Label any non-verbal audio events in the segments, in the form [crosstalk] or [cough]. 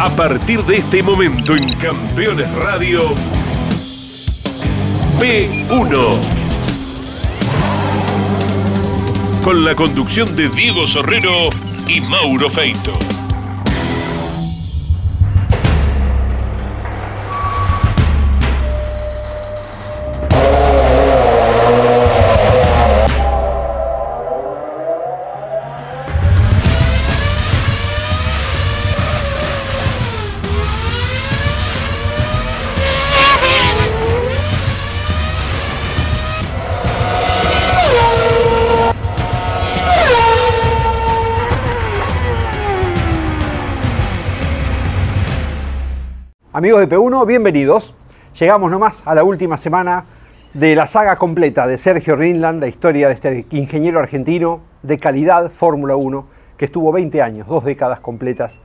A partir de este momento en Campeones Radio, P1. Con la conducción de Diego Sorrero y Mauro Feito. Amigos de P1, bienvenidos. Llegamos nomás a la última semana de la saga completa de Sergio Rinland, la historia de este ingeniero argentino de calidad Fórmula 1, que estuvo 20 años, dos décadas completas,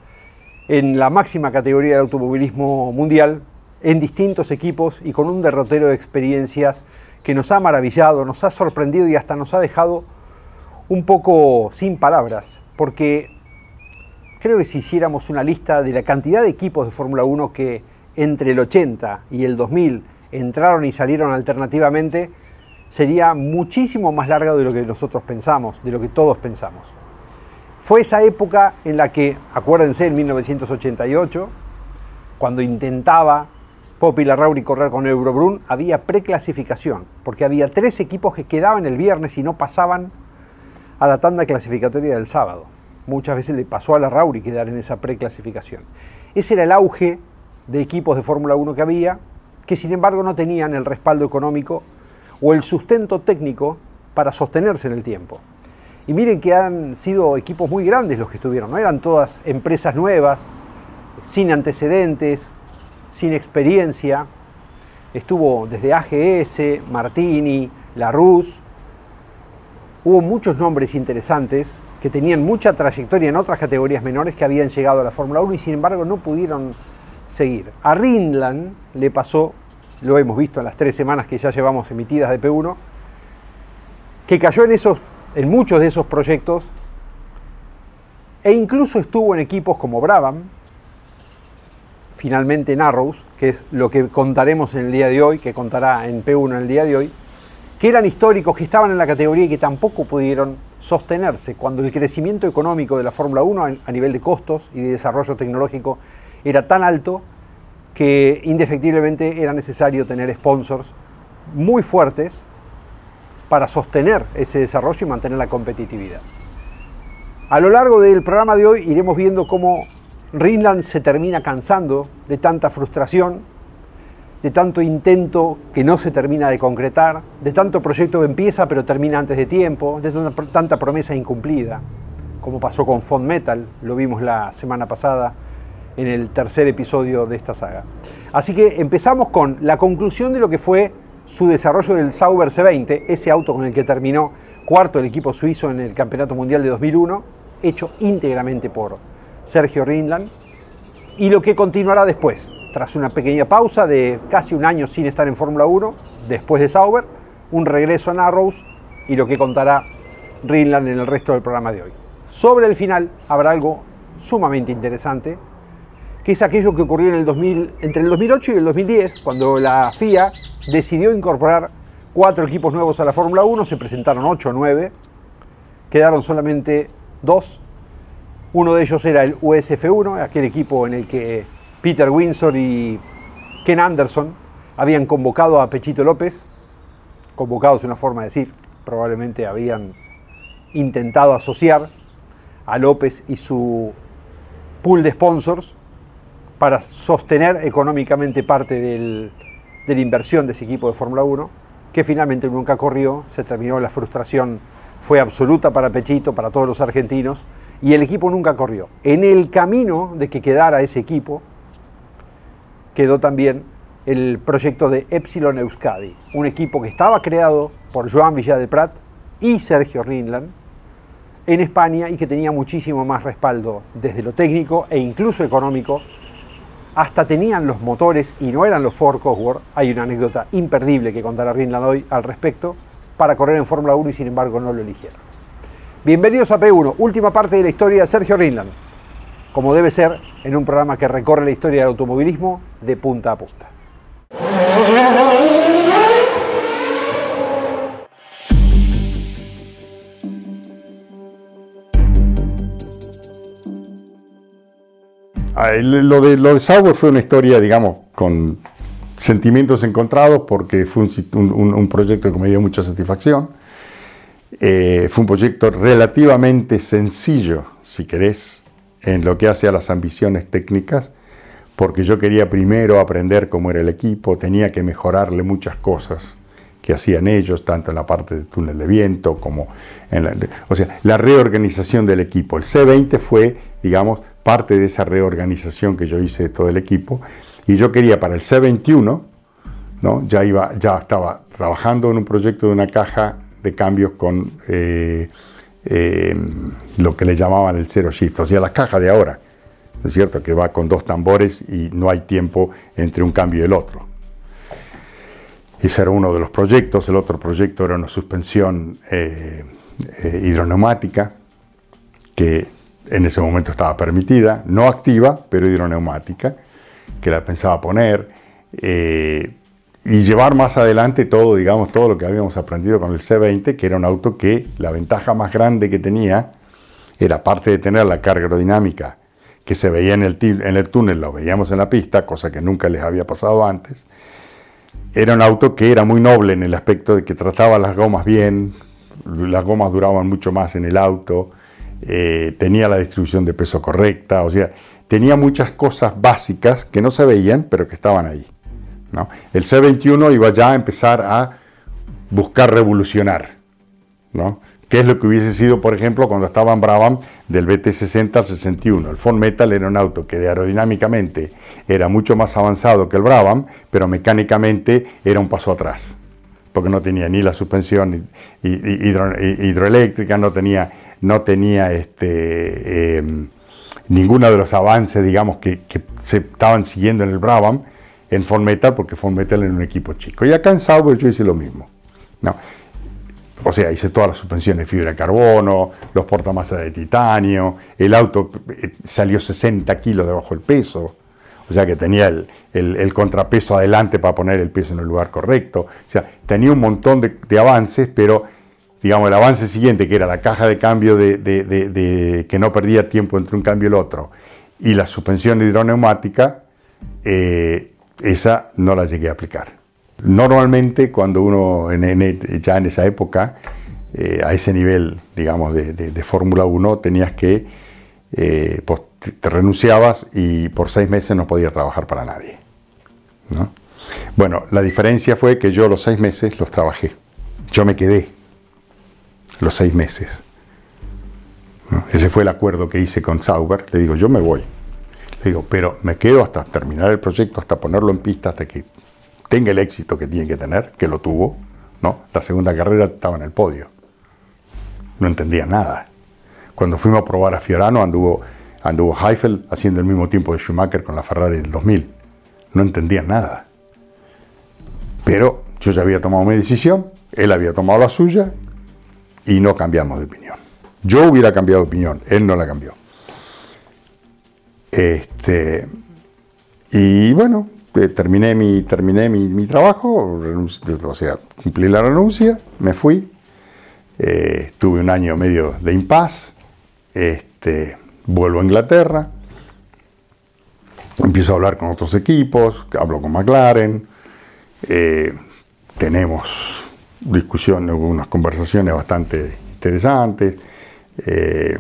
en la máxima categoría del automovilismo mundial, en distintos equipos y con un derrotero de experiencias que nos ha maravillado, nos ha sorprendido y hasta nos ha dejado un poco sin palabras, porque creo que si hiciéramos una lista de la cantidad de equipos de Fórmula 1 que entre el 80 y el 2000 entraron y salieron alternativamente, sería muchísimo más larga de lo que nosotros pensamos, de lo que todos pensamos. Fue esa época en la que, acuérdense, en 1988, cuando intentaba Popi Larrauri correr con Eurobrun, había preclasificación, porque había tres equipos que quedaban el viernes y no pasaban a la tanda clasificatoria del sábado muchas veces le pasó a la Rauri quedar en esa preclasificación. Ese era el auge de equipos de Fórmula 1 que había, que sin embargo no tenían el respaldo económico o el sustento técnico para sostenerse en el tiempo. Y miren que han sido equipos muy grandes los que estuvieron, no eran todas empresas nuevas, sin antecedentes, sin experiencia. Estuvo desde AGS, Martini, La Rus. Hubo muchos nombres interesantes que tenían mucha trayectoria en otras categorías menores que habían llegado a la Fórmula 1 y sin embargo no pudieron seguir. A Rinland le pasó, lo hemos visto en las tres semanas que ya llevamos emitidas de P1, que cayó en, esos, en muchos de esos proyectos e incluso estuvo en equipos como Brabham, finalmente en Arrows, que es lo que contaremos en el día de hoy, que contará en P1 en el día de hoy, que eran históricos, que estaban en la categoría y que tampoco pudieron sostenerse cuando el crecimiento económico de la Fórmula 1 a nivel de costos y de desarrollo tecnológico era tan alto que indefectiblemente era necesario tener sponsors muy fuertes para sostener ese desarrollo y mantener la competitividad. A lo largo del programa de hoy iremos viendo cómo Rinland se termina cansando de tanta frustración, de tanto intento que no se termina de concretar, de tanto proyecto que empieza pero termina antes de tiempo, de tanta promesa incumplida, como pasó con Fond Metal, lo vimos la semana pasada en el tercer episodio de esta saga. Así que empezamos con la conclusión de lo que fue su desarrollo del Sauber C20, ese auto con el que terminó cuarto el equipo suizo en el Campeonato Mundial de 2001, hecho íntegramente por Sergio Rinland, y lo que continuará después, tras una pequeña pausa de casi un año sin estar en Fórmula 1, después de Sauber, un regreso a Narrows y lo que contará Rinland en el resto del programa de hoy. Sobre el final habrá algo sumamente interesante, que es aquello que ocurrió en el 2000, entre el 2008 y el 2010, cuando la FIA decidió incorporar cuatro equipos nuevos a la Fórmula 1, se presentaron ocho o nueve, quedaron solamente dos. Uno de ellos era el USF1, aquel equipo en el que Peter Windsor y Ken Anderson habían convocado a Pechito López, convocados es una forma de decir, probablemente habían intentado asociar a López y su pool de sponsors para sostener económicamente parte de la inversión de ese equipo de Fórmula 1, que finalmente nunca corrió, se terminó, la frustración fue absoluta para Pechito, para todos los argentinos, y el equipo nunca corrió. En el camino de que quedara ese equipo, quedó también el proyecto de Epsilon Euskadi, un equipo que estaba creado por Joan Villadeprat y Sergio Rinland en España y que tenía muchísimo más respaldo desde lo técnico e incluso económico. Hasta tenían los motores y no eran los Ford Cosworth. Hay una anécdota imperdible que contará Rinland hoy al respecto para correr en Fórmula 1 y sin embargo no lo eligieron. Bienvenidos a P1, última parte de la historia de Sergio Rinland. Como debe ser en un programa que recorre la historia del automovilismo de punta a punta. Ah, lo de, lo de Sauber fue una historia, digamos, con sentimientos encontrados porque fue un, proyecto que me dio mucha satisfacción. Eh, fue un proyecto relativamente sencillo, si querés, en lo que hace a las ambiciones técnicas, porque yo quería primero aprender cómo era el equipo, tenía que mejorarle muchas cosas que hacían ellos, tanto en la parte de túnel de viento como en la, o sea, la reorganización del equipo. El C20 fue, digamos, parte de esa reorganización que yo hice de todo el equipo y yo quería para el C21, ¿no? ya, iba, ya estaba trabajando en un proyecto de una caja de cambios con eh, eh, lo que le llamaban el zero shift, o sea, la caja de ahora, es cierto? Que va con dos tambores y no hay tiempo entre un cambio y el otro. Ese era uno de los proyectos, el otro proyecto era una suspensión eh, hidroneumática que en ese momento estaba permitida, no activa, pero hidroneumática que la pensaba poner, eh, y llevar más adelante todo, digamos, todo lo que habíamos aprendido con el C20, que era un auto que la ventaja más grande que tenía era, aparte de tener la carga aerodinámica que se veía en el, túnel, lo veíamos en la pista, cosa que nunca les había pasado antes, era un auto que era muy noble en el aspecto de que trataba las gomas bien, las gomas duraban mucho más en el auto, eh, tenía la distribución de peso correcta, o sea, tenía muchas cosas básicas que no se veían, pero que estaban ahí. ¿No? El C21 iba ya a empezar a buscar revolucionar, ¿no? ¿Qué es lo que hubiese sido, por ejemplo, cuando estaba en Brabham del BT60 al 61? El Ford Metal era un auto que aerodinámicamente era mucho más avanzado que el Brabham, pero mecánicamente era un paso atrás, porque no tenía ni la suspensión hidroeléctrica, no tenía, no tenía este, em, ninguno de los avances, digamos, que, se estaban siguiendo en el Brabham, en Ford Metal, porque Ford Metal era un equipo chico. Y acá en Sauber yo hice lo mismo. No. O sea, hice todas las suspensiones de fibra de carbono, los portamasas de titanio, el auto eh, salió 60 kilos debajo del peso, o sea que tenía el, contrapeso adelante para poner el peso en el lugar correcto. O sea, tenía un montón de avances, pero digamos, el avance siguiente, que era la caja de cambio de, que no perdía tiempo entre un cambio y el otro, y la suspensión hidroneumática, eh, esa no la llegué a aplicar. Normalmente, cuando uno, ya en esa época, eh, a ese nivel, digamos, de, Fórmula 1, tenías que, eh, pues, te renunciabas y por seis meses no podías trabajar para nadie. Bueno, la diferencia fue que yo los seis meses los trabajé. Yo me quedé los seis meses. Ese fue el acuerdo que hice con Sauber. Le digo, yo me voy. Digo, pero me quedo hasta terminar el proyecto, hasta ponerlo en pista, hasta que tenga el éxito que tiene que tener, que lo tuvo. ¿no? La segunda carrera estaba en el podio. No entendía nada. Cuando fuimos a probar a Fiorano, anduvo, anduvo Heifel haciendo el mismo tiempo de Schumacher con la Ferrari del 2000. No entendía nada. Pero yo ya había tomado mi decisión, él había tomado la suya y no cambiamos de opinión. Yo hubiera cambiado de opinión, él no la cambió. Este, y bueno, eh, terminé mi, terminé mi, trabajo, o sea, cumplí la renuncia, me fui, eh, tuve un año medio de impas, este, vuelvo a Inglaterra, empiezo a hablar con otros equipos, hablo con McLaren, eh, tenemos discusiones, unas conversaciones bastante interesantes, eh,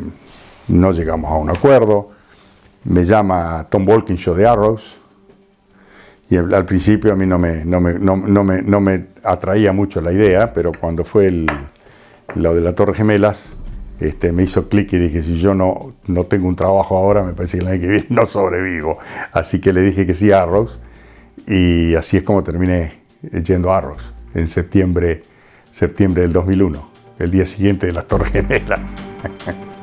no llegamos a un acuerdo, me llama Tom Walkinshaw de Arrows, y al principio a mí no me, no me, atraía mucho la idea, pero cuando fue el, lo de la Torre Gemelas, este, me hizo clic y dije, si yo no, no tengo un trabajo ahora, me parece que el año que viene [laughs] no sobrevivo. Así que le dije que sí a Arrows, y así es como terminé yendo a Arrows en septiembre septiembre del 2001, el día siguiente de las Torres Gemelas. [laughs]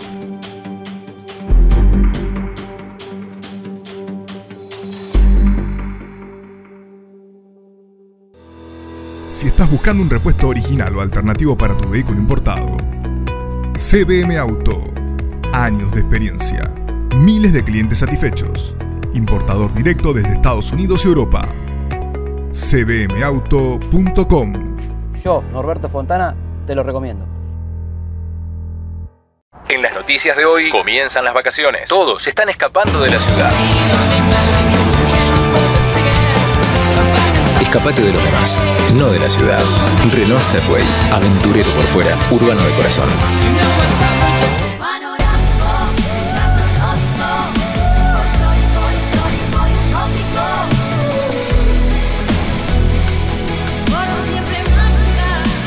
estás buscando un repuesto original o alternativo para tu vehículo importado, CBM Auto. Años de experiencia. miles de clientes satisfechos. Importador directo desde Estados Unidos y Europa. cbmauto.com Yo, Norberto Fontana, te lo recomiendo. En las noticias de hoy comienzan las vacaciones. Todos están escapando de la ciudad. Escapate de los demás, no de la ciudad. Renault Stepway, aventurero por fuera, urbano de corazón.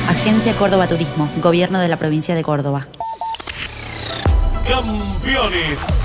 Agencia Córdoba Turismo, Gobierno de la Provincia de Córdoba. Campeones.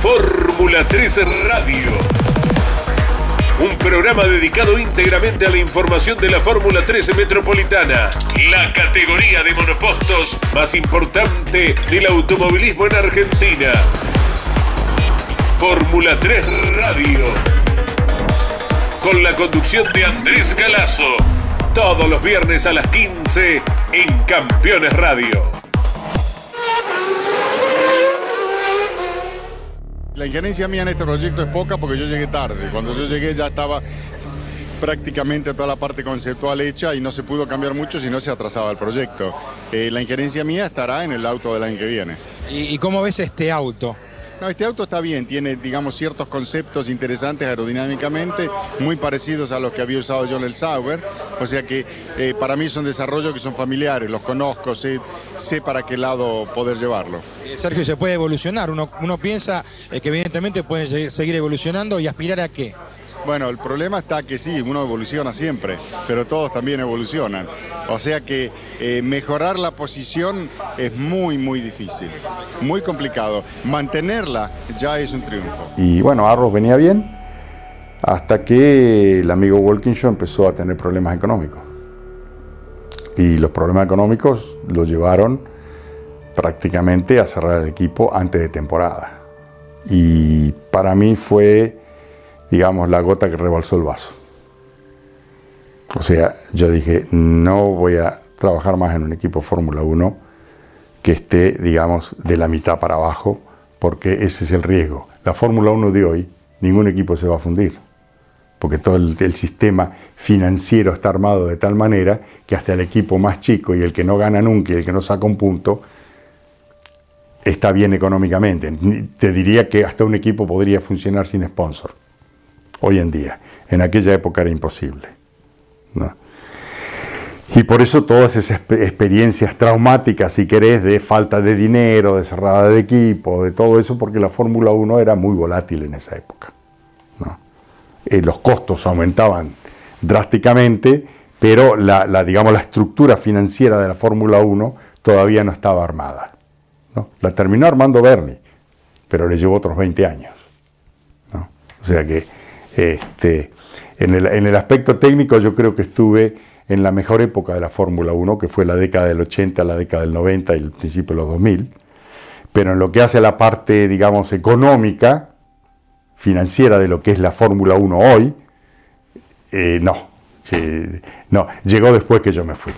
Fórmula 3 Radio. Un programa dedicado íntegramente a la información de la Fórmula 13 Metropolitana, la categoría de monopostos más importante del automovilismo en Argentina. Fórmula 3 Radio. Con la conducción de Andrés Galazo. Todos los viernes a las 15 en Campeones Radio. La injerencia mía en este proyecto es poca porque yo llegué tarde. Cuando yo llegué ya estaba prácticamente toda la parte conceptual hecha y no se pudo cambiar mucho si no se atrasaba el proyecto. Eh, la injerencia mía estará en el auto del año que viene. ¿Y, y cómo ves este auto? No, este auto está bien, tiene, digamos, ciertos conceptos interesantes aerodinámicamente, muy parecidos a los que había usado yo en el Sauber, o sea que eh, para mí son desarrollos que son familiares, los conozco, sé, sé para qué lado poder llevarlo. Eh, Sergio, se puede evolucionar, uno, uno piensa eh, que evidentemente puede se- seguir evolucionando y aspirar a qué. Bueno, el problema está que sí, uno evoluciona siempre, pero todos también evolucionan. O sea que eh, mejorar la posición es muy, muy difícil, muy complicado. Mantenerla ya es un triunfo. Y bueno, Arros venía bien hasta que el amigo Walkinshaw empezó a tener problemas económicos. Y los problemas económicos lo llevaron prácticamente a cerrar el equipo antes de temporada. Y para mí fue digamos, la gota que rebalsó el vaso. O sea, yo dije, no voy a trabajar más en un equipo Fórmula 1 que esté, digamos, de la mitad para abajo, porque ese es el riesgo. La Fórmula 1 de hoy, ningún equipo se va a fundir, porque todo el, el sistema financiero está armado de tal manera que hasta el equipo más chico y el que no gana nunca y el que no saca un punto, está bien económicamente. Te diría que hasta un equipo podría funcionar sin sponsor hoy en día. En aquella época era imposible. ¿no? Y por eso todas esas exp- experiencias traumáticas, si querés, de falta de dinero, de cerrada de equipo, de todo eso, porque la Fórmula 1 era muy volátil en esa época. ¿no? Eh, los costos aumentaban drásticamente, pero la, la, digamos, la estructura financiera de la Fórmula 1 todavía no estaba armada. ¿no? La terminó armando Bernie, pero le llevó otros 20 años. ¿no? O sea que este, en, el, en el aspecto técnico yo creo que estuve en la mejor época de la Fórmula 1, que fue la década del 80, la década del 90 y el principio de los 2000. Pero en lo que hace a la parte, digamos, económica, financiera de lo que es la Fórmula 1 hoy, eh, no. No, llegó después que yo me fui.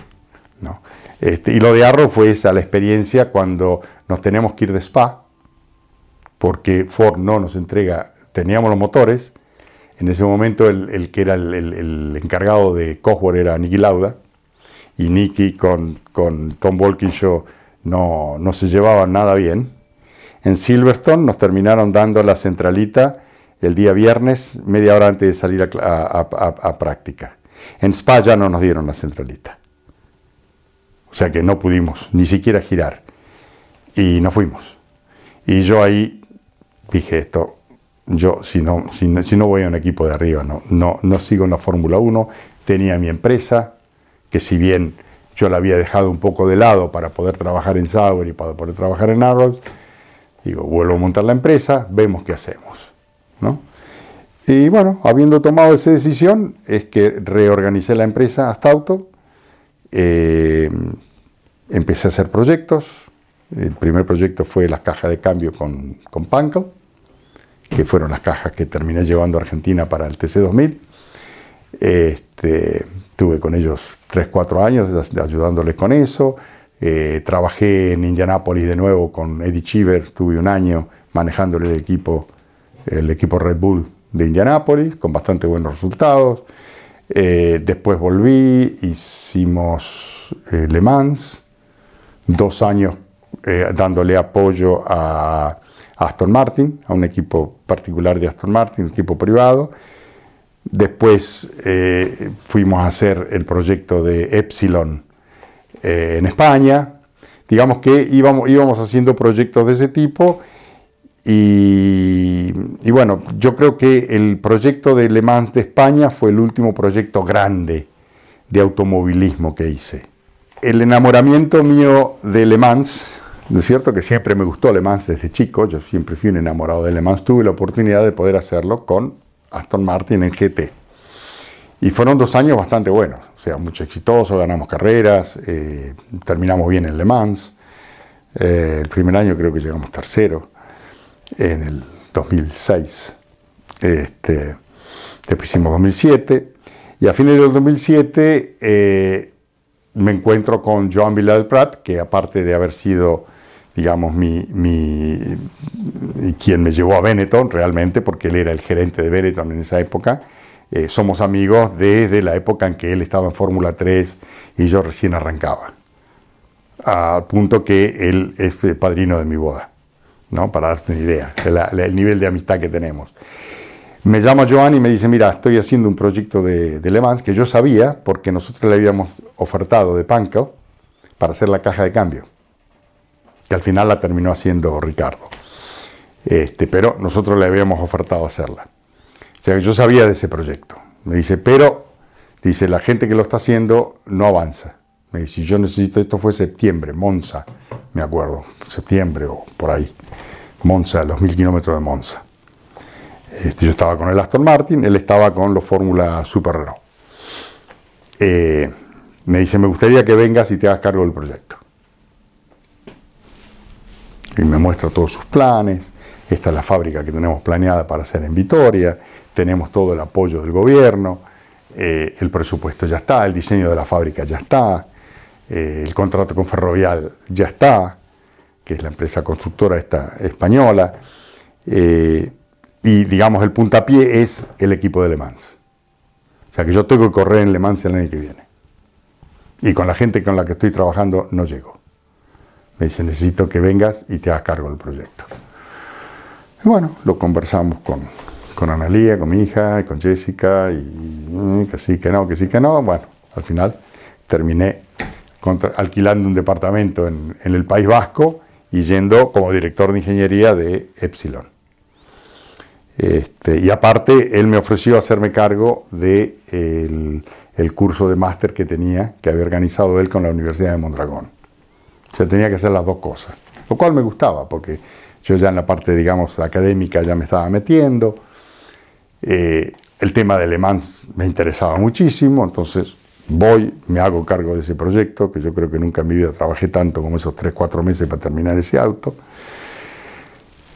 ¿no? Este, y lo de Arrow fue esa la experiencia cuando nos tenemos que ir de Spa, porque Ford no nos entrega, teníamos los motores, en ese momento el, que era el, encargado de Cosworth era Nicky Lauda, y Nicky con, con Tom Walkinshaw no, no se llevaban nada bien. En Silverstone nos terminaron dando la centralita el día viernes, media hora antes de salir a, a- a- a- práctica. En Spa ya no nos dieron la centralita. O sea que no pudimos ni siquiera girar. Y no fuimos. Y yo ahí dije esto, yo si no, si no, voy a un equipo de arriba, no, no, no sigo en la Fórmula 1, tenía mi empresa, que si bien yo la había dejado un poco de lado para poder trabajar en Sauber y para poder trabajar en Arrows, Digo, vuelvo a montar la empresa, vemos qué hacemos. ¿no? Y bueno, habiendo tomado esa decisión, es que reorganicé la empresa hasta auto, eh, empecé a hacer proyectos. El primer proyecto fue las cajas de cambio con, con Pankel, que fueron las cajas que terminé llevando a Argentina para el TC2000. Este, tuve con ellos 3, 4 años ayudándoles con eso. Eh, trabajé en Indianápolis de nuevo con Eddie Cheever, tuve un año manejándole el equipo, el equipo Red Bull de Indianápolis, con bastante buenos resultados. Eh, después volví, hicimos eh, Le Mans, dos años dándole apoyo a Aston Martin, a un equipo particular de Aston Martin, un equipo privado. Después fuimos a hacer el proyecto de Epsilon eh, en España. Digamos que íbamos, íbamos haciendo proyectos de ese tipo y, bueno, yo creo que el proyecto de Le Mans de España fue el último proyecto grande de automovilismo que hice. El enamoramiento mío de Le Mans, ¿no es cierto? Que siempre me gustó Le Mans desde chico, yo siempre fui un enamorado de Le Mans, tuve la oportunidad de poder hacerlo con Aston Martin en GT. Y fueron dos años bastante buenos o sea, mucho exitoso, ganamos carreras, eh, terminamos bien en Le Mans. Eh, el primer año creo que llegamos tercero, en el 2006. Este, después hicimos 2007. Y a fines del 2007 eh, me encuentro con Joan Villar Prat, que aparte de haber sido, digamos, mi, mi, quien me llevó a Benetton realmente, porque él era el gerente de Benetton en esa época, eh, somos amigos desde la época en que él estaba en Fórmula 3 y yo recién arrancaba. A punto que él es padrino de mi boda, ¿no? para darte una idea, el nivel de amistad que tenemos. Me llama Joan y me dice, mira, estoy haciendo un proyecto de, Le Mans que yo sabía porque nosotros le habíamos ofertado de Pankel para hacer la caja de cambio, que al final la terminó haciendo Ricardo. Este, pero nosotros le habíamos ofertado hacerla. O sea, yo sabía de ese proyecto. Me dice, pero, dice, la gente que lo está haciendo no avanza. Me dice, yo necesito, esto fue septiembre, Monza, me acuerdo, septiembre o por ahí. Monza, los mil kilómetros de Monza. Este, yo estaba con el Aston Martin, él estaba con los Fórmula Super Renault. Eh, me dice, me gustaría que vengas y te hagas cargo del proyecto. Y me muestra todos sus planes. Esta es la fábrica que tenemos planeada para hacer en Vitoria tenemos todo el apoyo del gobierno, eh, el presupuesto ya está, el diseño de la fábrica ya está, eh, el contrato con Ferrovial ya está, que es la empresa constructora esta española, eh, y digamos el puntapié es el equipo de Le Mans. O sea que yo tengo que correr en Le Mans el año que viene. Y con la gente con la que estoy trabajando no llego. Me dice, necesito que vengas y te hagas cargo del proyecto. Y bueno, lo conversamos con, con Analía, con mi hija, y con Jessica, y que sí, que no, que sí, que no. Bueno, al final terminé alquilando un departamento en, el País Vasco y yendo como director de ingeniería de Epsilon. Este, y aparte, él me ofreció hacerme cargo del de el curso de máster que tenía, que había organizado él con la Universidad de Mondragón. O sea, tenía que hacer las dos cosas, lo cual me gustaba, porque yo ya en la parte, digamos, académica ya me estaba metiendo, eh, el tema de Le Mans me interesaba muchísimo, entonces voy, me hago cargo de ese proyecto, que yo creo que nunca en mi vida trabajé tanto como esos 3, 4 meses para terminar ese auto.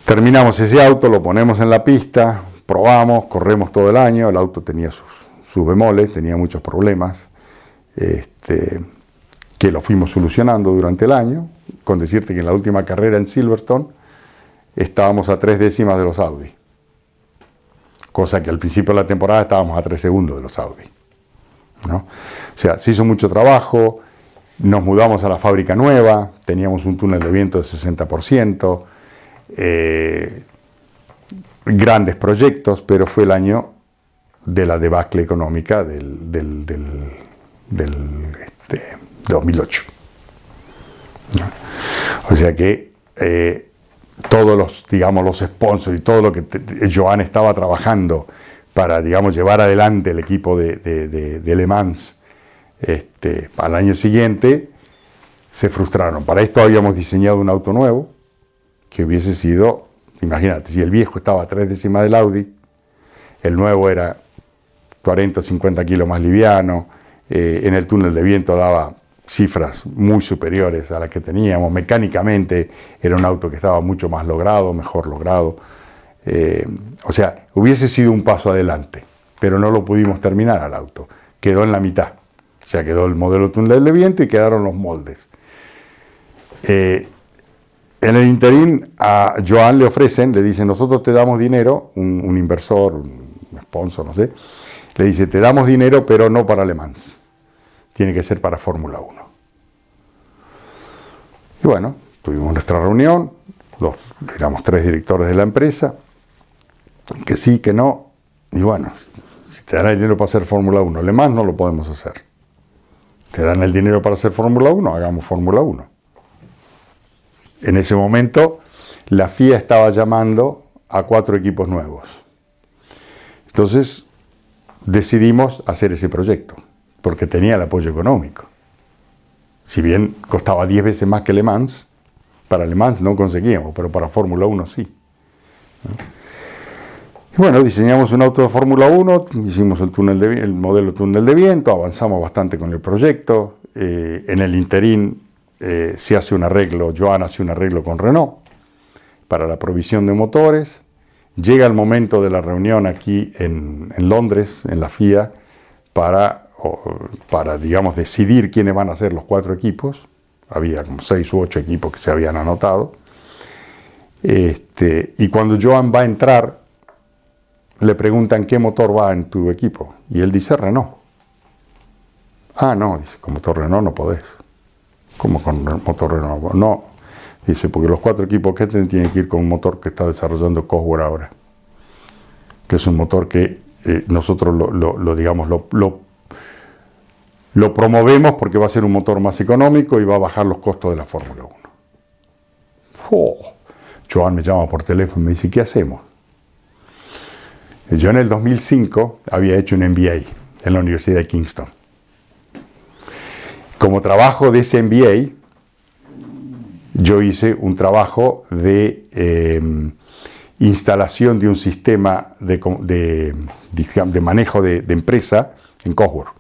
Terminamos ese auto, lo ponemos en la pista, probamos, corremos todo el año, el auto tenía sus, bemoles, tenía muchos problemas, este, que lo fuimos solucionando durante el año, con decirte que en la última carrera en Silverstone estábamos a tres décimas de los Audi cosa que al principio de la temporada estábamos a tres segundos de los Audi. O sea, se hizo mucho trabajo, nos mudamos a la fábrica nueva, teníamos un túnel de viento de 60%, eh, grandes proyectos, pero fue el año de la debacle económica del, del, 2008. Este, o sea que eh, todos los, digamos, los sponsors y todo lo que Joan estaba trabajando para, digamos, llevar adelante el equipo de, de, Le Mans este, al año siguiente, se frustraron. Para esto habíamos diseñado un auto nuevo, que hubiese sido, imagínate, si el viejo estaba a tres décimas del Audi, el nuevo era 40 o 50 kilos más liviano, eh, en el túnel de viento daba cifras muy superiores a las que teníamos, mecánicamente era un auto que estaba mucho más logrado, mejor logrado, eh, o sea, hubiese sido un paso adelante, pero no lo pudimos terminar al auto, quedó en la mitad, o sea, quedó el modelo túnel de viento y quedaron los moldes. Eh, en el interín a Joan le ofrecen, le dicen, nosotros te damos dinero, un, inversor, un sponsor, no sé, le dice, te damos dinero, pero no para Le Mans, tiene que ser para Fórmula 1. Y bueno, tuvimos nuestra reunión, los, éramos tres directores de la empresa, que sí, que no, y bueno, si te dan el dinero para hacer Fórmula 1, Le Mans no lo podemos hacer. Te dan el dinero para hacer Fórmula 1, hagamos Fórmula 1. En ese momento, la FIA estaba llamando a cuatro equipos nuevos. Entonces, decidimos hacer ese proyecto, porque tenía el apoyo económico. Si bien costaba 10 veces más que Le Mans, para Le Mans no conseguíamos, pero para Fórmula 1 sí. bueno, diseñamos un auto de Fórmula 1, hicimos el, túnel el modelo túnel de viento, avanzamos bastante con el proyecto. Eh, en el interín eh, se hace un arreglo, Joan hace un arreglo con Renault para la provisión de motores. Llega el momento de la reunión aquí en, Londres, en la FIA, para, para, digamos, decidir quiénes van a ser los cuatro equipos. Había como seis u ocho equipos que se habían anotado. Este, y cuando Joan va a entrar, le preguntan qué motor va en tu equipo. Y él dice Renault. Ah, no, dice, con motor Renault no podés. ¿Cómo con motor renovado? No, dice, porque los cuatro equipos que tienen que ir con un motor que está desarrollando Cosworth ahora, que es un motor que eh, nosotros lo, digamos, lo, lo, promovemos porque va a ser un motor más económico y va a bajar los costos de la Fórmula 1. Oh, Joan me llama por teléfono y me dice, ¿qué hacemos? Yo en el 2005 había hecho un MBA en la Universidad de Kingston. Como trabajo de ese MBA, yo hice un trabajo de eh, instalación de un sistema de, de, manejo de, empresa en Cosworth.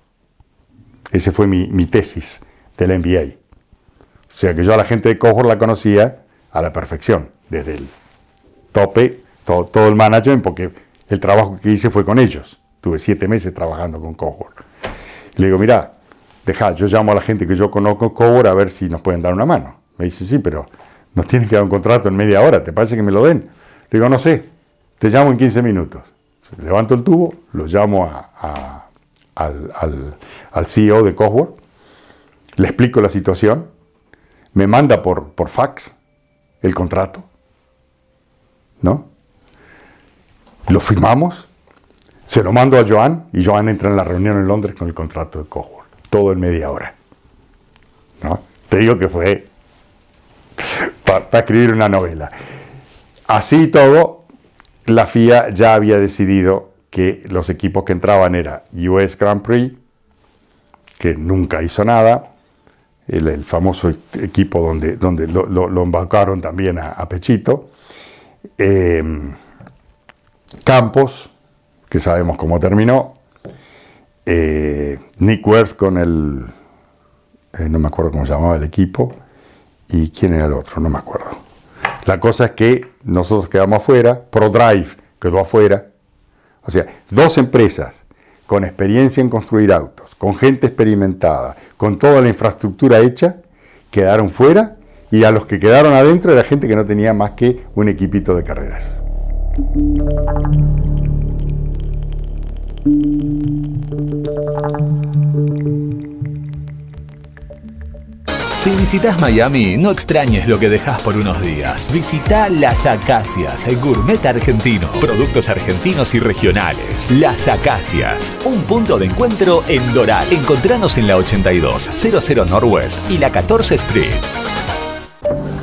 Ese fue mi, tesis del MBA. O sea que yo a la gente de Cosworth la conocía a la perfección, desde el tope, todo, todo el management, porque el trabajo que hice fue con ellos. Tuve siete meses trabajando con Cosworth. le digo, mira, deja, yo llamo a la gente que yo conozco Cobra a ver si nos pueden dar una mano. Me dice, sí, pero nos tienen que dar un contrato en media hora, ¿te parece que me lo den? Le digo, no sé, te llamo en 15 minutos. Levanto el tubo, lo llamo al, CEO de Cosworth, le explico la situación, me manda por, por fax el contrato, ¿no? Lo firmamos, se lo mando a Joan y Joan entra en la reunión en Londres con el contrato de Cosworth todo en media hora. ¿no? Te digo que fue para escribir una novela. Así todo, la FIA ya había decidido que los equipos que entraban era US Grand Prix, que nunca hizo nada, el, famoso equipo donde, donde lo, embarcaron también a, Pechito, em, Campos, que sabemos cómo terminó, eh, Nick Worth con el, eh, no me acuerdo cómo se llamaba el equipo, y quién era el otro, no me acuerdo. La cosa es que nosotros quedamos afuera, ProDrive quedó afuera, o sea, dos empresas con experiencia en construir autos, con gente experimentada, con toda la infraestructura hecha, quedaron fuera y a los que quedaron adentro era gente que no tenía más que un equipito de carreras. Si visitas Miami, no extrañes lo que dejas por unos días. Visita Las Acacias, el gourmet argentino. Productos argentinos y regionales. Las Acacias, un punto de encuentro en Doral. Encontranos en la 82, 00 Northwest y la 14 Street.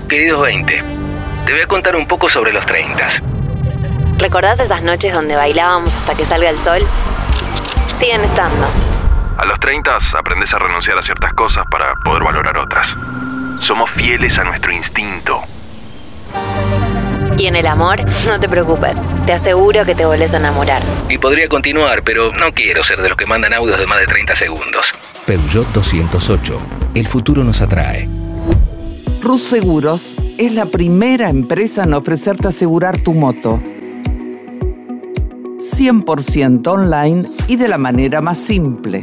Queridos 20, te voy a contar un poco sobre los 30. ¿Recordás esas noches donde bailábamos hasta que salga el sol? Siguen estando. A los 30 aprendes a renunciar a ciertas cosas para poder valorar otras. Somos fieles a nuestro instinto. Y en el amor, [laughs] no te preocupes, te aseguro que te volvés a enamorar. Y podría continuar, pero no quiero ser de los que mandan audios de más de 30 segundos. Peugeot 208. El futuro nos atrae. Rus Seguros es la primera empresa en ofrecerte asegurar tu moto. 100% online y de la manera más simple.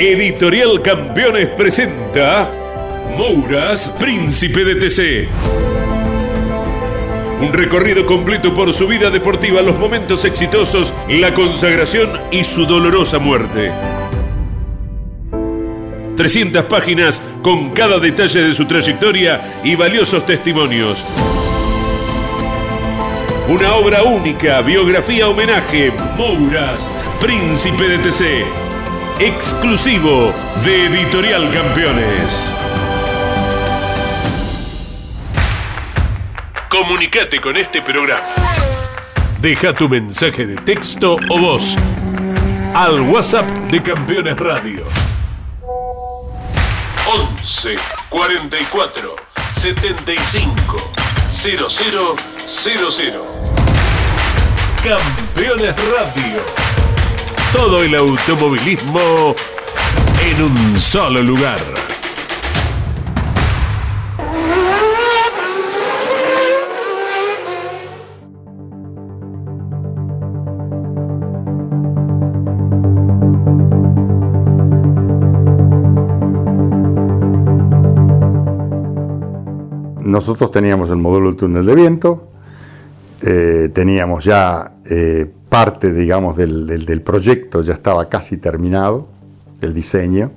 Editorial Campeones presenta Mouras, Príncipe de TC. Un recorrido completo por su vida deportiva, los momentos exitosos, la consagración y su dolorosa muerte. 300 páginas con cada detalle de su trayectoria y valiosos testimonios. Una obra única, biografía homenaje, Mouras, Príncipe de TC. Exclusivo de Editorial Campeones. Comunicate con este programa. Deja tu mensaje de texto o voz al WhatsApp de Campeones Radio. 11 44 75 0000. Campeones Radio. Todo el automovilismo en un solo lugar. Nosotros teníamos el modelo del túnel de viento, eh, teníamos ya eh, parte, digamos, del, del- proyecto, ya estaba casi terminado, el diseño.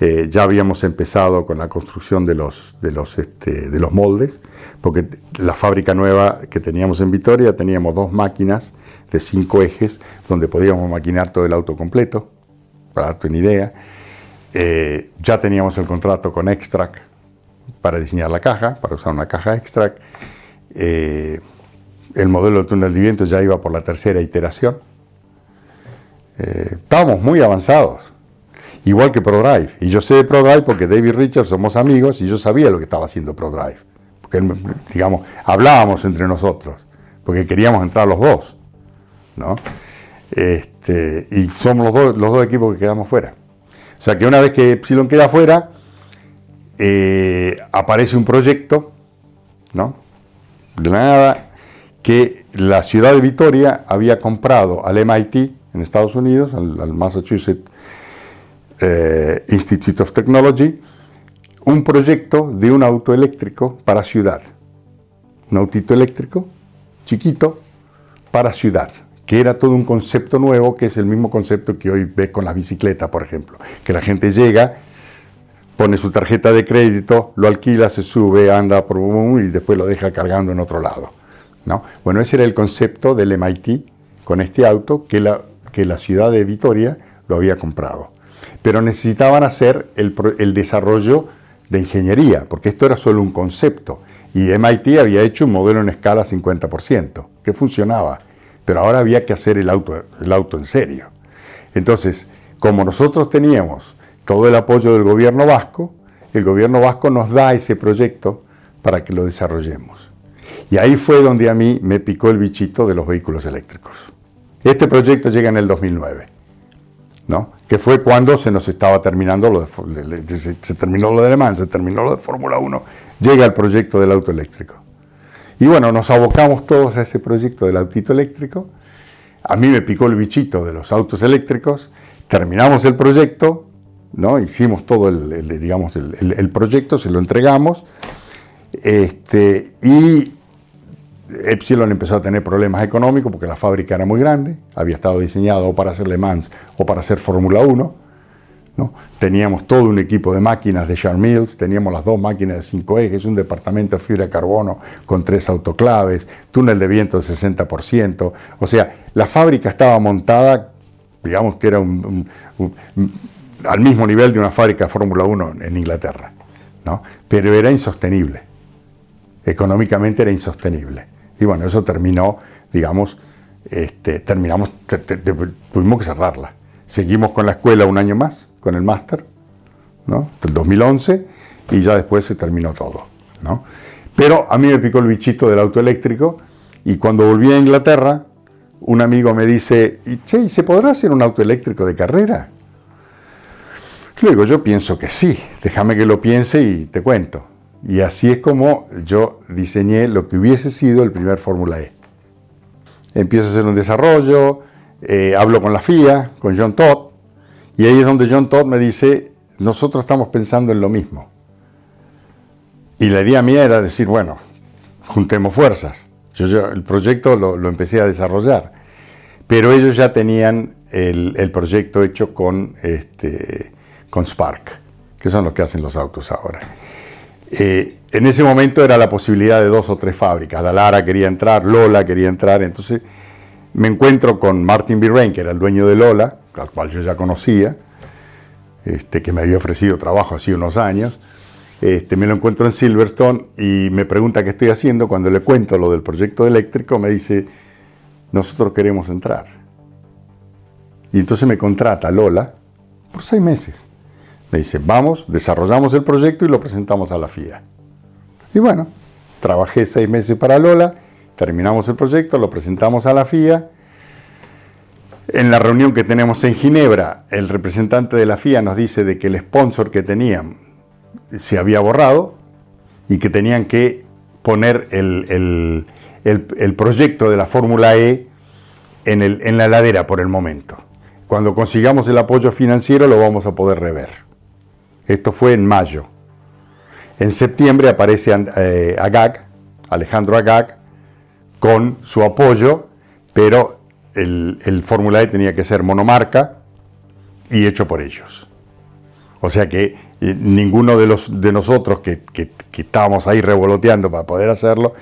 Eh, ya habíamos empezado con la construcción de los, de, los, este, de los moldes, porque la fábrica nueva que teníamos en Vitoria teníamos dos máquinas de cinco ejes donde podíamos maquinar todo el auto completo, para darte una idea. Eh, ya teníamos el contrato con Extrac para diseñar la caja, para usar una caja Extrac. Eh, el modelo de túnel de viento ya iba por la tercera iteración. Eh, estábamos muy avanzados, igual que ProDrive. Y yo sé de ProDrive porque David Richards somos amigos y yo sabía lo que estaba haciendo ProDrive. Porque, digamos, hablábamos entre nosotros, porque queríamos entrar los dos. ¿no? Este, y somos los dos, equipos que quedamos fuera. O sea que una vez que Epsilon queda fuera, eh, aparece un proyecto, ¿no? De nada, que la ciudad de Vitoria había comprado al MIT en Estados Unidos, al, Massachusetts eh, Institute of Technology, un proyecto de un auto eléctrico para ciudad. Un autito eléctrico, chiquito, para ciudad, que era todo un concepto nuevo, que es el mismo concepto que hoy ves con la bicicleta, por ejemplo, que la gente llega, pone su tarjeta de crédito, lo alquila, se sube, anda por y después lo deja cargando en otro lado. ¿No? Bueno, ese era el concepto del MIT con este auto que la, que la ciudad de Vitoria lo había comprado. Pero necesitaban hacer el, el desarrollo de ingeniería, porque esto era solo un concepto. Y MIT había hecho un modelo en escala 50%, que funcionaba, pero ahora había que hacer el auto, el auto en serio. Entonces, como nosotros teníamos todo el apoyo del gobierno vasco, el gobierno vasco nos da ese proyecto para que lo desarrollemos. Y ahí fue donde a mí me picó el bichito de los vehículos eléctricos. Este proyecto llega en el 2009, ¿no? que fue cuando se nos estaba terminando lo de, se, se terminó lo de Le se terminó lo de Fórmula 1, llega el proyecto del auto eléctrico. Y bueno, nos abocamos todos a ese proyecto del autito eléctrico. A mí me picó el bichito de los autos eléctricos, terminamos el proyecto, ¿no? hicimos todo el, digamos, el- el proyecto, se lo entregamos, este, y Epsilon empezó a tener problemas económicos porque la fábrica era muy grande, había estado diseñado o para hacer Le Mans o para hacer Fórmula 1, ¿no? Teníamos todo un equipo de máquinas de Sharp teníamos las dos máquinas de cinco ejes, un departamento de fibra de carbono con tres autoclaves, túnel de viento de 60%. O sea, la fábrica estaba montada, digamos que era al mismo nivel de una fábrica Fórmula 1 en Inglaterra, ¿no? pero era insostenible. Económicamente era insostenible. Y bueno, eso terminó, digamos, este, terminamos, tuvimos que cerrarla. Seguimos con la escuela un año más, con el máster, ¿no? Del 2011, y ya después se terminó todo, ¿no? Pero a mí me picó el bichito del auto eléctrico, y cuando volví a Inglaterra, un amigo me dice, che, ¿se podrá hacer un auto eléctrico de carrera? Luego yo pienso que sí, déjame que lo piense y te cuento. Y así es como yo diseñé lo que hubiese sido el primer Fórmula E. Empiezo a hacer un desarrollo, eh, hablo con la FIA, con John Todd, y ahí es donde John Todd me dice, nosotros estamos pensando en lo mismo. Y la idea mía era decir, bueno, juntemos fuerzas. Yo, el proyecto lo, empecé a desarrollar, pero ellos ya tenían el, proyecto hecho con, este, con Spark, que son los que hacen los autos ahora. Eh, en ese momento era la posibilidad de dos o tres fábricas. Dalara quería entrar, Lola quería entrar. Entonces me encuentro con Martin Birrain, que era el dueño de Lola, al cual yo ya conocía, este, que me había ofrecido trabajo hace unos años. Este, me lo encuentro en Silverstone y me pregunta qué estoy haciendo. Cuando le cuento lo del proyecto eléctrico, me dice, nosotros queremos entrar. Y entonces me contrata Lola por seis meses. Me dice, vamos, desarrollamos el proyecto y lo presentamos a la FIA. Y bueno, trabajé seis meses para Lola, terminamos el proyecto, lo presentamos a la FIA. En la reunión que tenemos en Ginebra, el representante de la FIA nos dice de que el sponsor que tenían se había borrado y que tenían que poner el, proyecto de la Fórmula E en, en la heladera por el momento. Cuando consigamos el apoyo financiero lo vamos a poder rever. Esto fue en mayo. En septiembre aparece eh, Agag, Alejandro Agag, con su apoyo, pero el, el Fórmula E tenía que ser monomarca y hecho por ellos. O sea que eh, ninguno de, los, de nosotros que, estábamos ahí revoloteando para poder hacerlo,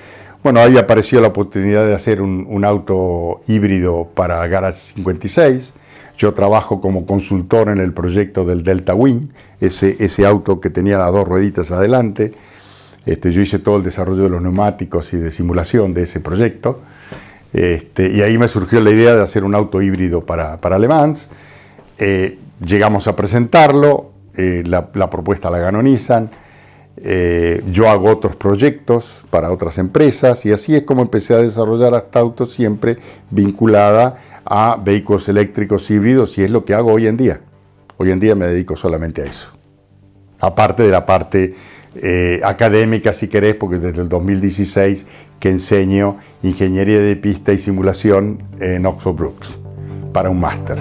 bueno, ahí apareció la oportunidad de hacer un, un auto híbrido para Garage 56, yo trabajo como consultor en el proyecto del Delta Wing, ese, auto que tenía las dos rueditas adelante. Este, yo hice todo el desarrollo de los neumáticos y de simulación de ese proyecto. Este, y ahí me surgió la idea de hacer un auto híbrido para, para. Eh, llegamos a presentarlo, eh, la, propuesta la ganó Nissan. Eh, yo hago otros proyectos para otras empresas y así es como empecé a desarrollar hasta autos siempre vinculada a vehículos eléctricos híbridos y es lo que hago hoy en día. Hoy en día me dedico solamente a eso. Aparte de la parte eh, académica, si querés, porque desde el 2016 que enseño ingeniería de pista y simulación en Oxford Brooks para un máster.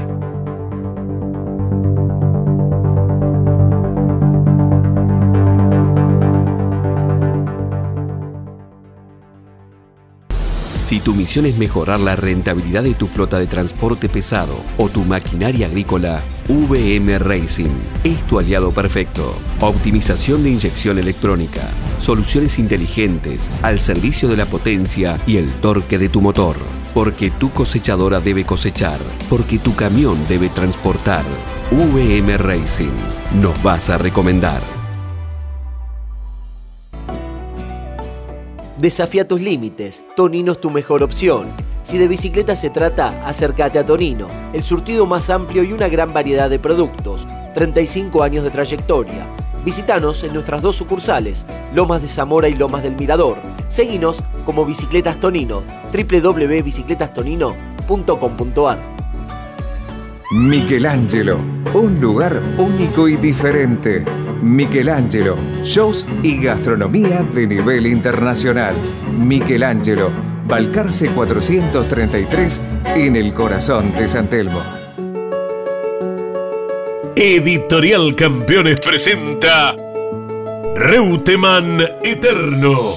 Si tu misión es mejorar la rentabilidad de tu flota de transporte pesado o tu maquinaria agrícola, VM Racing es tu aliado perfecto. Optimización de inyección electrónica, soluciones inteligentes al servicio de la potencia y el torque de tu motor. Porque tu cosechadora debe cosechar, porque tu camión debe transportar. VM Racing, nos vas a recomendar. Desafía tus límites. Tonino es tu mejor opción. Si de bicicleta se trata, acércate a Tonino, el surtido más amplio y una gran variedad de productos. 35 años de trayectoria. Visítanos en nuestras dos sucursales, Lomas de Zamora y Lomas del Mirador. Seguinos como Bicicletas Tonino, www.bicicletastonino.com.ar. Michelangelo, un lugar único y diferente Michelangelo, shows y gastronomía de nivel internacional. Michelangelo, Balcarce 433 en el corazón de San Telmo. Editorial Campeones presenta Reutemann Eterno.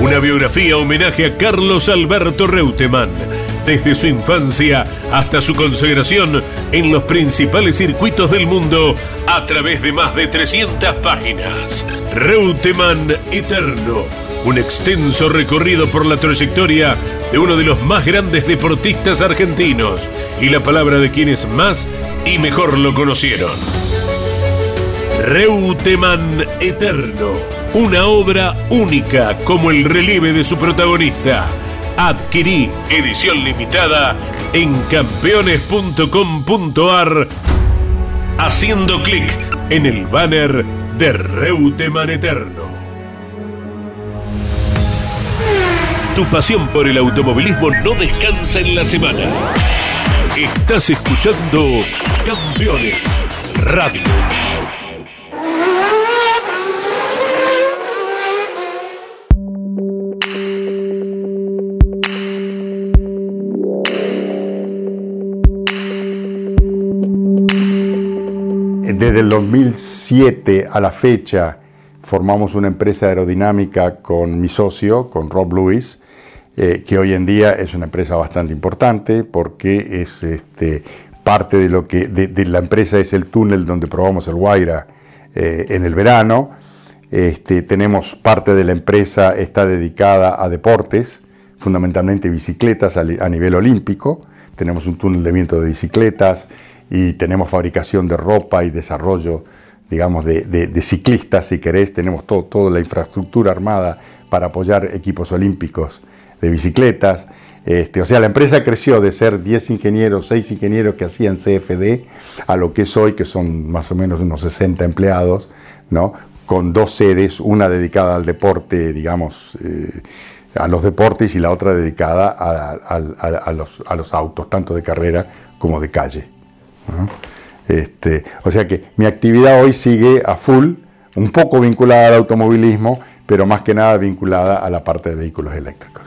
Una biografía homenaje a Carlos Alberto Reutemann desde su infancia hasta su consagración en los principales circuitos del mundo a través de más de 300 páginas. Reutemann Eterno, un extenso recorrido por la trayectoria de uno de los más grandes deportistas argentinos y la palabra de quienes más y mejor lo conocieron. Reutemann Eterno, una obra única como el relieve de su protagonista. Adquirí edición limitada en campeones.com.ar haciendo clic en el banner de Reutemann Eterno. Tu pasión por el automovilismo no descansa en la semana. Estás escuchando Campeones Radio. Desde el 2007 a la fecha formamos una empresa aerodinámica con mi socio, con Rob Lewis, eh, que hoy en día es una empresa bastante importante porque es este, parte de lo que de, la empresa es el túnel donde probamos el Guaira eh, en el verano. Este, tenemos parte de la empresa está dedicada a deportes, fundamentalmente bicicletas a, a nivel olímpico. Tenemos un túnel de viento de bicicletas, y tenemos fabricación de ropa y desarrollo, digamos, de, ciclistas, si querés, tenemos todo, toda la infraestructura armada para apoyar equipos olímpicos de bicicletas. Este, o sea, la empresa creció de ser 10 ingenieros, 6 ingenieros que hacían CFD, a lo que es hoy, que son más o menos unos 60 empleados, ¿no? con dos sedes, una dedicada al deporte, digamos, eh, a los deportes y la otra dedicada a, los, a los autos, tanto de carrera como de calle. Este, o sea que mi actividad hoy sigue a full, un poco vinculada al automovilismo, pero más que nada vinculada a la parte de vehículos eléctricos.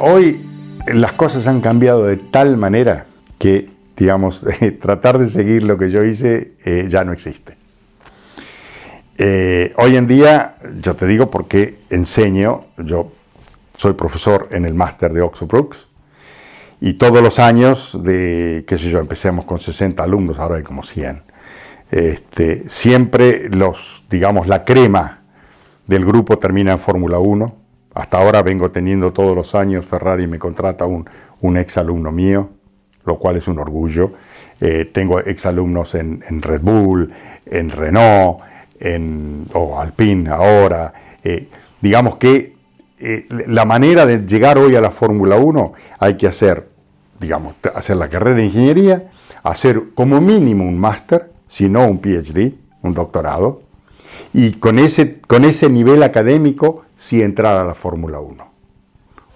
Hoy las cosas han cambiado de tal manera que, digamos, [laughs] tratar de seguir lo que yo hice eh, ya no existe. Eh, hoy en día, yo te digo porque enseño, yo soy profesor en el máster de Oxford Brooks y todos los años, de, qué sé yo, empecemos con 60 alumnos, ahora hay como 100. Este, siempre los, digamos, la crema del grupo termina en Fórmula 1. Hasta ahora vengo teniendo todos los años, Ferrari me contrata un, un ex alumno mío, lo cual es un orgullo. Eh, tengo ex alumnos en, en Red Bull, en Renault, en, o Alpine ahora. Eh, digamos que eh, la manera de llegar hoy a la Fórmula 1 hay que hacer, digamos, hacer la carrera de ingeniería, hacer como mínimo un máster, si no un PhD, un doctorado, y con ese, con ese nivel académico sí entrar a la Fórmula 1.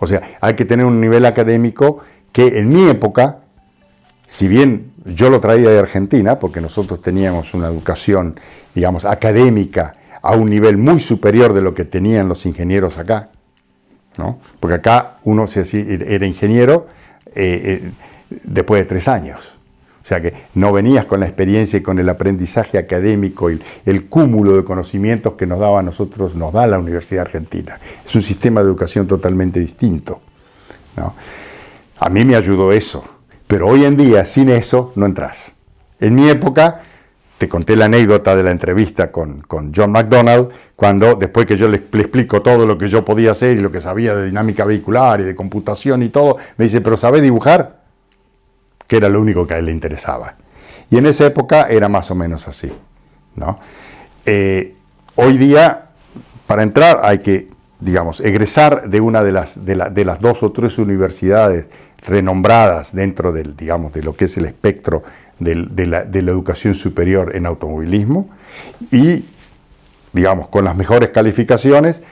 O sea, hay que tener un nivel académico que en mi época, si bien yo lo traía de Argentina, porque nosotros teníamos una educación digamos, académica a un nivel muy superior de lo que tenían los ingenieros acá, ¿no? Porque acá uno se, era ingeniero eh, eh, después de tres años. O sea que no venías con la experiencia y con el aprendizaje académico y el cúmulo de conocimientos que nos daba a nosotros, nos da la Universidad Argentina. Es un sistema de educación totalmente distinto. A mí me ayudó eso, pero hoy en día sin eso no entras. En mi época te conté la anécdota de la entrevista con, John McDonald, cuando después que yo le, explico todo lo que yo podía hacer y lo que sabía de dinámica vehicular y de computación y todo, me dice, pero ¿sabe dibujar? Que era lo único que a él le interesaba. Y en esa época era más o menos así. Eh, hoy día, para entrar hay que, digamos, egresar de una de las, de las dos o tres universidades renombradas dentro del, digamos, de lo que es el espectro de, la, educación superior en automovilismo y, digamos, con las mejores calificaciones,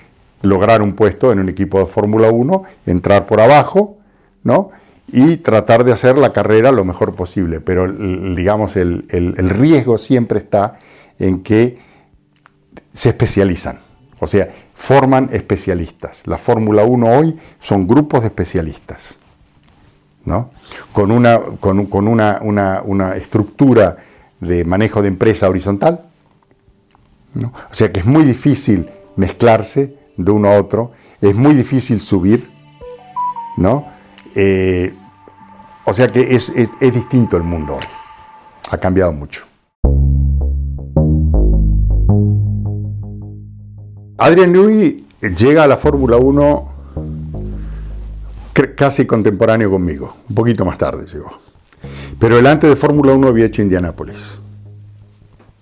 lograr un puesto en un equipo de Fórmula 1, entrar por abajo, ¿no? Y tratar de hacer la carrera lo mejor posible. Pero, digamos, el, el riesgo siempre está en que se especializan. O sea, forman especialistas. La Fórmula 1 hoy son grupos de especialistas. ¿No? con, una, con, una, estructura de manejo de empresa horizontal, ¿no? O sea que es muy difícil mezclarse de uno a otro, es muy difícil subir, ¿no? Eh, o sea que es, es, es distinto el mundo hoy, ha cambiado mucho. Adrian Newey llega a la Fórmula 1 casi contemporáneo conmigo, un poquito más tarde llegó. Pero él antes de Fórmula 1 había hecho Indianápolis.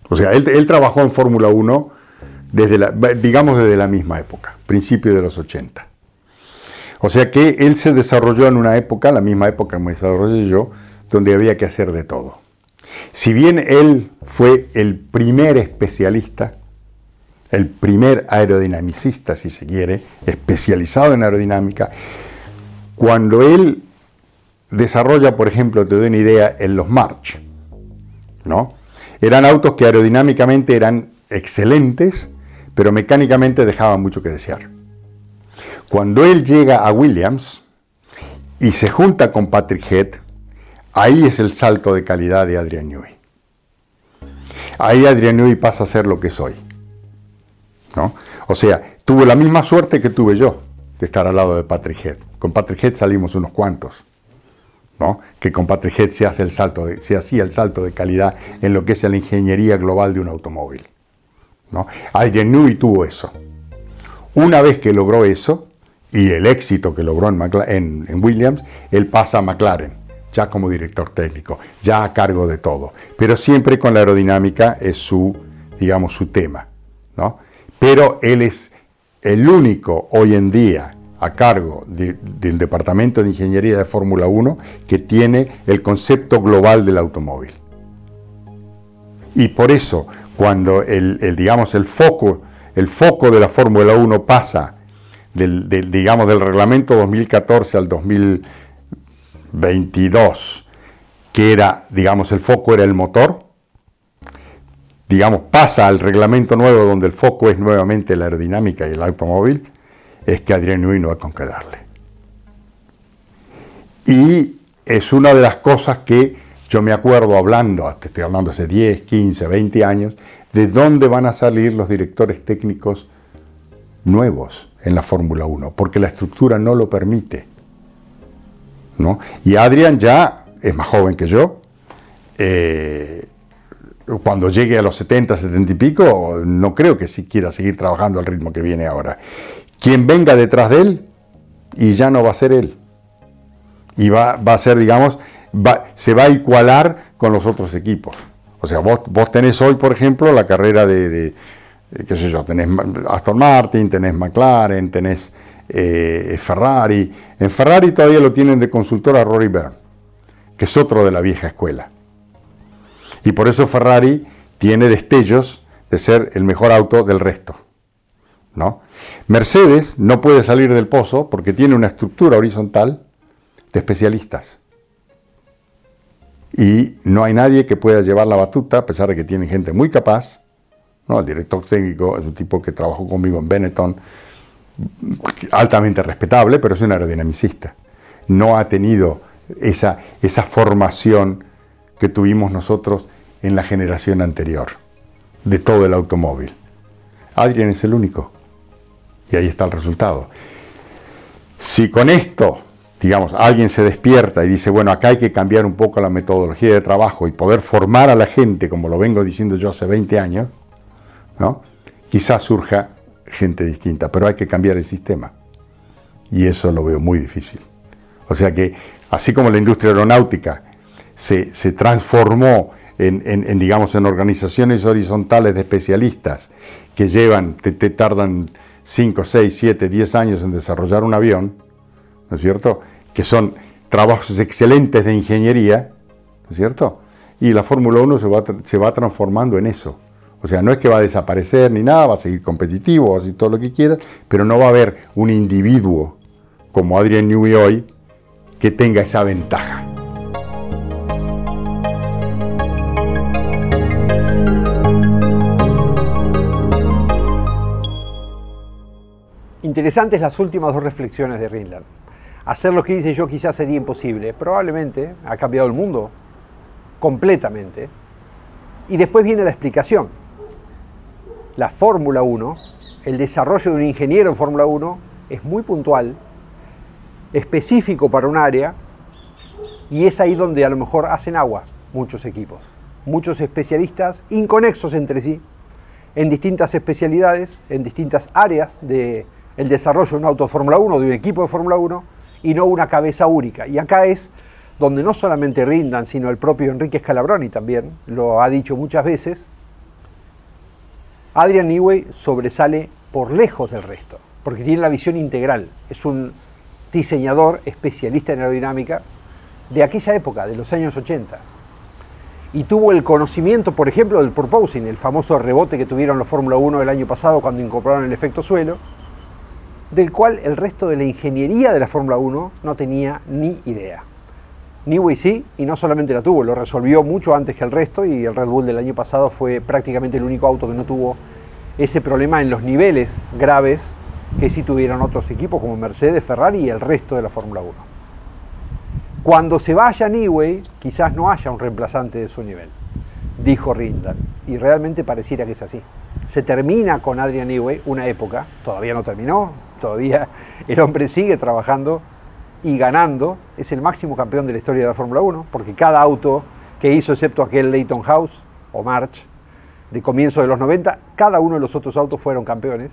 O sea, él, trabajó en Fórmula 1 desde la, digamos desde la misma época, principio de los 80. O sea que él se desarrolló en una época, la misma época que me desarrollé yo, donde había que hacer de todo. Si bien él fue el primer especialista, el primer aerodinamicista, si se quiere, especializado en aerodinámica, cuando él desarrolla, por ejemplo, te doy una idea, en los March, ¿no? Eran autos que aerodinámicamente eran excelentes, pero mecánicamente dejaban mucho que desear. Cuando él llega a Williams y se junta con Patrick Head, ahí es el salto de calidad de Adrian Newey. Ahí Adrian Newey pasa a ser lo que soy. ¿no? O sea, tuvo la misma suerte que tuve yo de estar al lado de Patrick Head. Con Patrick Head salimos unos cuantos. ¿no? que con Patrick Head se, hace el salto se hacía el salto de calidad en lo que es la ingeniería global de un automóvil. ¿no? Newey tuvo eso. Una vez que logró eso, y el éxito que logró en, en, Williams, él pasa a McLaren, ya como director técnico, ya a cargo de todo, pero siempre con la aerodinámica es su, digamos, su tema. ¿no? Pero él es el único hoy en día a cargo del Departamento de Ingeniería de Fórmula 1 que tiene el concepto global del automóvil. Y por eso, cuando el, digamos, el, foco, el foco de la Fórmula 1 pasa del, digamos, del reglamento 2014 al 2022, que era, digamos, el foco era el motor, digamos, pasa al reglamento nuevo donde el foco es nuevamente la aerodinámica y el automóvil, es que Adrián Newey no va con qué. Y es una de las cosas que yo me acuerdo hablando, te estoy hablando hace 10, 15, 20 años, de dónde van a salir los directores técnicos nuevos en la Fórmula 1, porque la estructura no lo permite. ¿no? Y Adrián ya es más joven que yo. Eh, cuando llegue a los 70, 70 y pico, no creo que si quiera seguir trabajando al ritmo que viene ahora quien venga detrás de él y ya no va a ser él. Y va, a ser, digamos, se va a igualar con los otros equipos. O sea, vos, vos tenés hoy, por ejemplo, la carrera de, qué sé yo, tenés Aston Martin, tenés McLaren, tenés eh, Ferrari. En Ferrari todavía lo tienen de consultor a Rory Byrne, que es otro de la vieja escuela. Y por eso Ferrari tiene destellos de ser el mejor auto del resto. ¿no? Mercedes no puede salir del pozo porque tiene una estructura horizontal de especialistas. Y no hay nadie que pueda llevar la batuta, a pesar de que tiene gente muy capaz. ¿no? El director técnico es un tipo que trabajó conmigo en Benetton, altamente respetable, pero es un aerodinamicista. No ha tenido esa, esa formación que tuvimos nosotros en la generación anterior, de todo el automóvil. Adrian es el único. Y ahí está el resultado. Si con esto, digamos, alguien se despierta y dice, bueno, acá hay que cambiar un poco la metodología de trabajo y poder formar a la gente, como lo vengo diciendo yo hace 20 años, ¿no? quizás surja gente distinta, pero hay que cambiar el sistema. Y eso lo veo muy difícil. O sea que, así como la industria aeronáutica se, transformó en, digamos, en organizaciones horizontales de especialistas que llevan, te tardan 5, 6, 7, 10 años en desarrollar un avión, ¿no es cierto? Que son trabajos excelentes de ingeniería, ¿no es cierto? Y la Fórmula 1 se va, se va transformando en eso. O sea, no es que va a desaparecer ni nada, va a seguir competitivo, así todo lo que quieras, pero no va a haber un individuo como Adrian Newey hoy que tenga esa ventaja. Interesantes las últimas dos reflexiones de Rinland. Hacer lo que dice yo quizás sería imposible. Probablemente ha cambiado el mundo completamente. Y después viene la explicación. la Fórmula 1, el desarrollo de un ingeniero en Fórmula 1 es muy puntual, específico para un área, y es ahí donde a lo mejor hacen agua muchos equipos, muchos especialistas inconexos entre sí, en distintas especialidades, en distintas áreas del el desarrollo de un auto de Fórmula 1, de un equipo de Fórmula 1, y no una cabeza única. Y acá es donde no solamente rindan, sino el propio Enrique Scalabroni también, lo ha dicho muchas veces, Adrian Newey sobresale por lejos del resto, porque tiene la visión integral, es un diseñador especialista en aerodinámica de aquella época, de los años 80. Y tuvo el conocimiento, por ejemplo, del purposing, el famoso rebote que tuvieron los Fórmula 1 el año pasado cuando incorporaron el efecto suelo, del cual el resto de la ingeniería de la Fórmula 1 no tenía ni idea. Newey sí, y no solamente la tuvo, lo resolvió mucho antes que el resto y el Red Bull del año pasado fue prácticamente el único auto que no tuvo ese problema en los niveles graves que sí tuvieron otros equipos como Mercedes, Ferrari y el resto de la Fórmula 1. Cuando se vaya Newey, quizás no haya un reemplazante de su nivel, dijo Rindal, y realmente pareciera que es así. Se termina con Adrian Newey una época, todavía no terminó, todavía [laughs] el hombre sigue trabajando y ganando, es el máximo campeón de la historia de la Fórmula 1, porque cada auto que hizo, excepto aquel Leighton House o March, de comienzo de los 90, cada uno de los otros autos fueron campeones.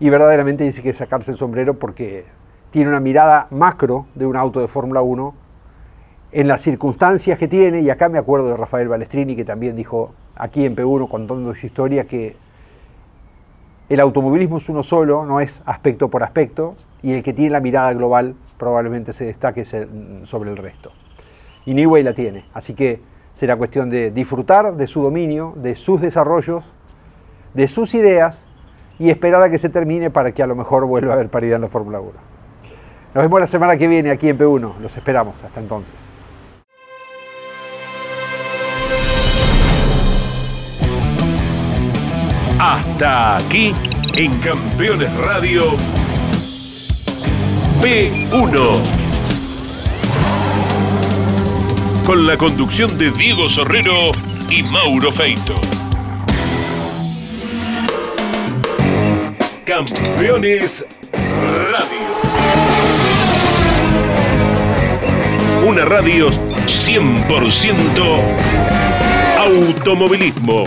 Y verdaderamente dice que sacarse el sombrero porque tiene una mirada macro de un auto de Fórmula 1 en las circunstancias que tiene, y acá me acuerdo de Rafael Balestrini que también dijo aquí en P1 contando su historia que el automovilismo es uno solo, no es aspecto por aspecto, y el que tiene la mirada global probablemente se destaque sobre el resto. Y Newey la tiene, así que será cuestión de disfrutar de su dominio, de sus desarrollos, de sus ideas y esperar a que se termine para que a lo mejor vuelva a haber paridad en la Fórmula 1. Nos vemos la semana que viene aquí en P1, los esperamos, hasta entonces. Hasta aquí en Campeones Radio P1. Con la conducción de Diego Sorrero y Mauro Feito. Campeones Radio. Una radio 100% automovilismo.